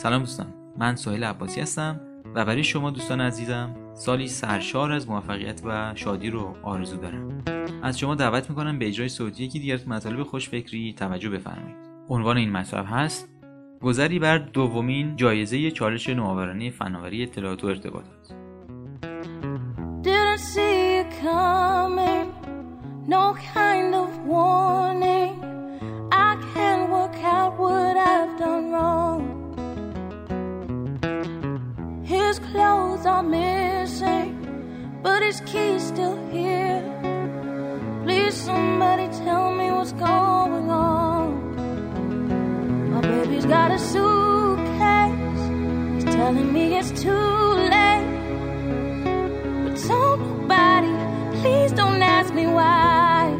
سلام دوستان. من سهیل عباسی هستم و برای شما دوستان عزیزم سالی سرشار از موفقیت و شادی رو آرزو دارم. از شما دعوت می‌کنم به اجرای صوتی یکی دیگر مطالب خوشفکری توجه بفرمایید. عنوان این مطلب هست گذری بر دومین جایزه چالش نوآورانه فناوری اطلاعات و ارتباطات. No kind of. Got a suitcase. He's telling me it's too late. But don't nobody, please don't ask me why.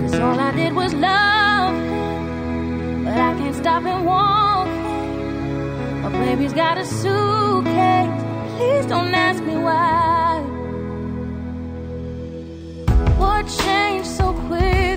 Cause all I did was love him, but I can't stop him walking. My baby's got a suitcase, please don't ask me why. What changed so quickly?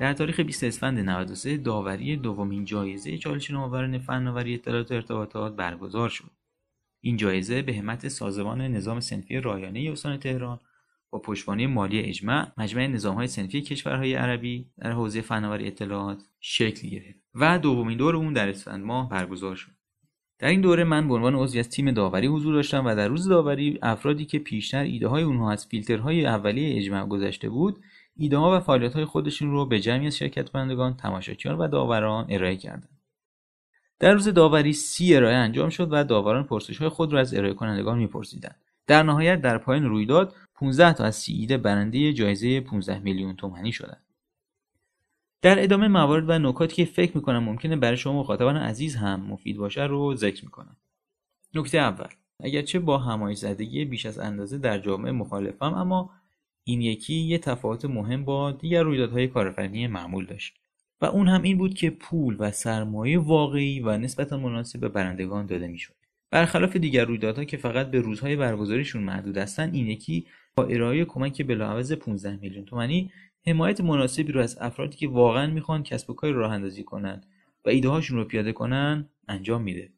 در تاریخ 20 اسفند 93 داوری دومین جایزه چالش نوآوران فناوری اطلاعات و ارتباطات برگزار شد. این جایزه به همت سازمان نظام سنفی رایانه استان تهران با پشتوانه مالی اجماع مجمع نظامهای سنفی کشورهای عربی در حوزه فناوری اطلاعات شکل گرفت و دومین دور اون در اسفند ماه برگزار شد. در این دوره من به عنوان عضوی از تیم داوری حضور داشتم و در روز داوری افرادی که پیشتر ایده های اونها از فیلترهای اولیه اجماع گذشته بود ایده ها و فعالیت های خودشون رو به جمعی از شرکت کنندگان تماشاچیان و داوران ارائه کردند. در روز داوری سی ارائه انجام شد و داوران پرسش های خود را از ارائه کنندگان میپرسیدند. در نهایت در پایان رویداد 15 تا از سی ایده برنده جایزه 15 میلیون تومانی شدند. در ادامه موارد و نکاتی که فکر می‌کنم ممکنه برای شما مخاطبان عزیز هم مفید باشه رو ذکر می‌کنم. نکته اول اگرچه با همایی زدگی بیش از اندازه در جامعه مخالفم اما این یکی یه تفاوت مهم با دیگر رویدادهای کارآفرینی معمول داشت و اون هم این بود که پول و سرمایه واقعی و نسبتا مناسب به برندگان داده می‌شد. برخلاف دیگر رویدادها که فقط به روزهای برگزاریشون محدود هستن این یکی با ارائه کمک بلاعوض 15 میلیون تومانی حمایت مناسبی رو از افرادی که واقعا می‌خوان کسب و کاری راه اندازی کنن و ایده هاشون رو پیاده کنن انجام میده.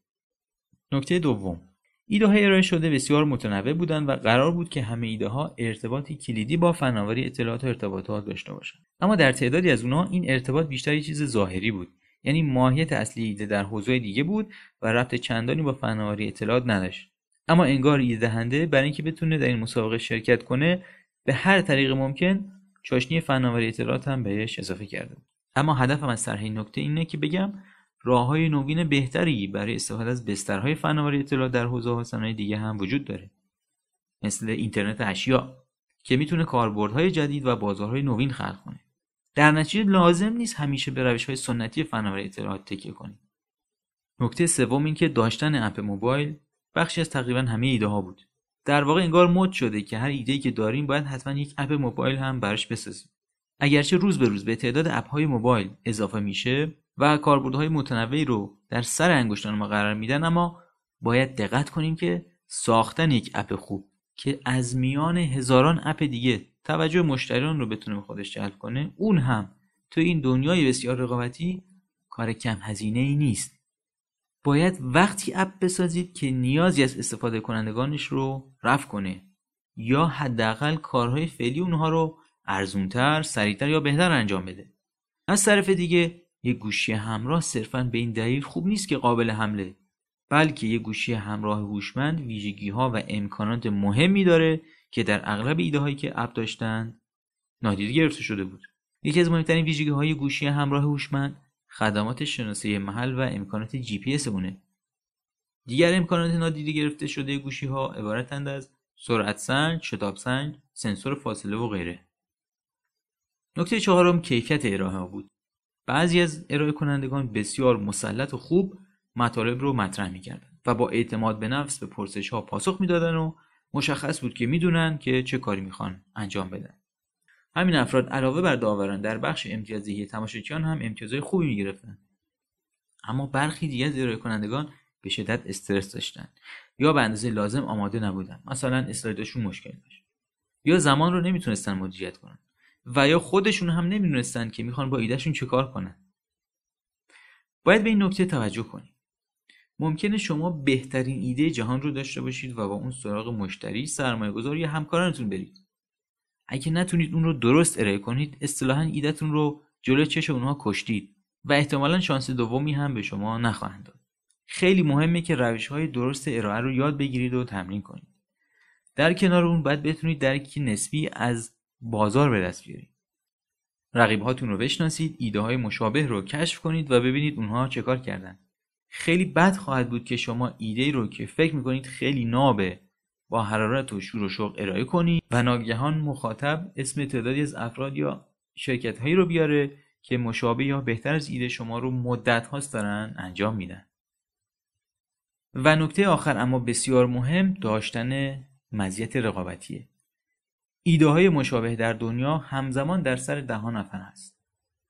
نکته دوم. ایده های ارائه شده بسیار متنوع بودند و قرار بود که همه ایده ها ارتباطی کلیدی با فناوری اطلاعات و ارتباطات داشته باشند. اما در تعدادی از اونها این ارتباط بیشتر یه چیز ظاهری بود. یعنی ماهیت اصلی ایده در حوزه دیگه بود و ربط چندانی با فناوری اطلاعات نداشت. اما انگار ایده دهنده برای اینکه بتونه در این مسابقه شرکت کنه به هر طریق ممکن چاشنی فناوری اطلاعات هم بهش اضافه کرده اما هدفم از طرح این نکته اینه که بگم راه های نوین بهتری برای استفاده از بسترهای فناوری اطلاعات در حوزه ها صنایع دیگه هم وجود داره. مثل اینترنت اشیا که می‌تونه کاربردهای جدید و بازارهای نوین خلق کنه. در نتیجه لازم نیست همیشه به روش های سنتی فناوری اطلاعات تکیه کنیم. نکته سوم این که داشتن اپ موبایل بخشی از تقریبا همه ایده ها بود. در واقع انگار مد شده که هر ایده که داریم باید حتما یک اپ موبایل هم براش بسازیم. اگرچه روز به روز به تعداد اپ های موبایل اضافه میشه و کاربردهای متنوعی رو در سر انگشتان ما قرار میدن اما باید دقت کنیم که ساختن یک اپ خوب که از میان هزاران اپ دیگه توجه مشتریان رو بتونه به خودش جلب کنه اون هم تو این دنیای بسیار رقابتی کار کم هزینه ای نیست باید وقتی اپ بسازید که نیازی از استفاده کنندگانش رو رفع کنه یا حداقل کارهای فعلی اونها رو ارزونتر، سریعتر یا بهتر انجام بده. از طرف دیگه یک گوشی همراه صرفا به این دلیل خوب نیست که قابل حمله بلکه یک گوشی همراه هوشمند ویژگی ها و امکانات مهمی داره که در اغلب ایده هایی که اپ داشتن نادیده گرفته شده بود. یکی از مهمترین ویژگی های گوشی همراه هوشمند خدمات شناسایی محل و امکانات جی پی اونه. دیگر امکانات نادیده گرفته شده گوشی ها عبارتند از سرعت سنج، شتاب سنج، سنسور فاصله و غیره. نکته چهارم کیفیت ارائه بود. بعضی از ارائه کنندگان بسیار مسلط و خوب مطالب رو مطرح می‌کردن و با اعتماد به نفس به پرسش ها پاسخ می‌دادن و مشخص بود که می‌دونن که چه کاری می‌خوان انجام بدن. همین افراد علاوه بر داوران در بخش امتیازی تماشاچیان هم امتیازهای خوبی می‌گرفتن. اما برخی دیگر از ارائه کنندگان به شدت استرس داشتن یا به اندازه لازم آماده نبودن. مثلا اسلایدشون مشکل داشت. یا زمان رو نمی‌تونستن مدیریت کنن. و یا خودشون هم نمی‌دونستن که می‌خوان با ایدهشون چه کار کنن. باید به این نکته توجه کنیم. ممکنه شما بهترین ایده جهان رو داشته باشید و با اون سراغ مشتری سرمایه گذار یا همکارانتون برید. اگه نتونید اون رو درست ارائه کنید اصطلاحا ایدهتون رو جلو چش اونها کشتید و احتمالا شانس دومی هم به شما نخواهند داد. خیلی مهمه که روش های درست ارائه رو یاد بگیرید و تمرین کنید. در کنار اون باید بتونید درکی نسبی از بازار به دست بیارید. رقیب هاتون رو بشناسید ایده های مشابه رو کشف کنید و ببینید اونها چه کار کردن. خیلی بد خواهد بود که شما ایده رو که فکر می‌کنید خیلی نابه با حرارت و شور و شوق ارائه کنید و ناگهان مخاطب اسم تعدادی از افراد یا شرکت هایی رو بیاره که مشابه یا بهتر از ایده شما رو مدت هاست دارن انجام میدن. و نکته آخر اما بسیار مهم داشتن مزیت رقابتیه. ایده های مشابه در دنیا همزمان در سر ده نفر هست.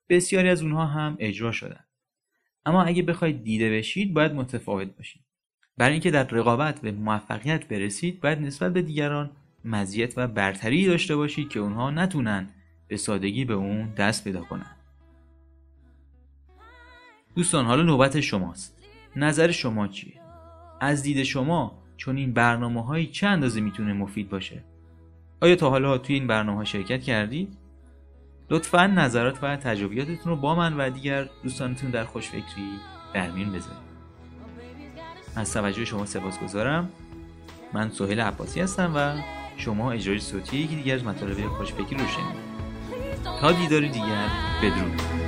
بسیاری از اونها هم اجرا شدن. اما اگه بخواید دیده بشید باید متفاوت باشید. برای اینکه در رقابت به موفقیت برسید باید نسبت به دیگران مزیت و برتری داشته باشید که اونها نتونن به سادگی به اون دست پیدا کنن. دوستان حالا نوبت شماست. نظر شما چیه؟ از دید شما چون این برنامه هایی چه اندازه می‌تونه مفید باشه؟ آیا تا حالا توی این برنامه شرکت کردید؟ لطفا نظرات و تجربیاتتون رو با من و دیگر دوستانتون در خوشفکری در میون بذارید. از توجه شما سپاسگزارم. من سهیل عباسی هستم و شما اجرای صوتی یکی دیگر از مطالب خوشفکری رو شنید تا دیدار دیگر بدرود.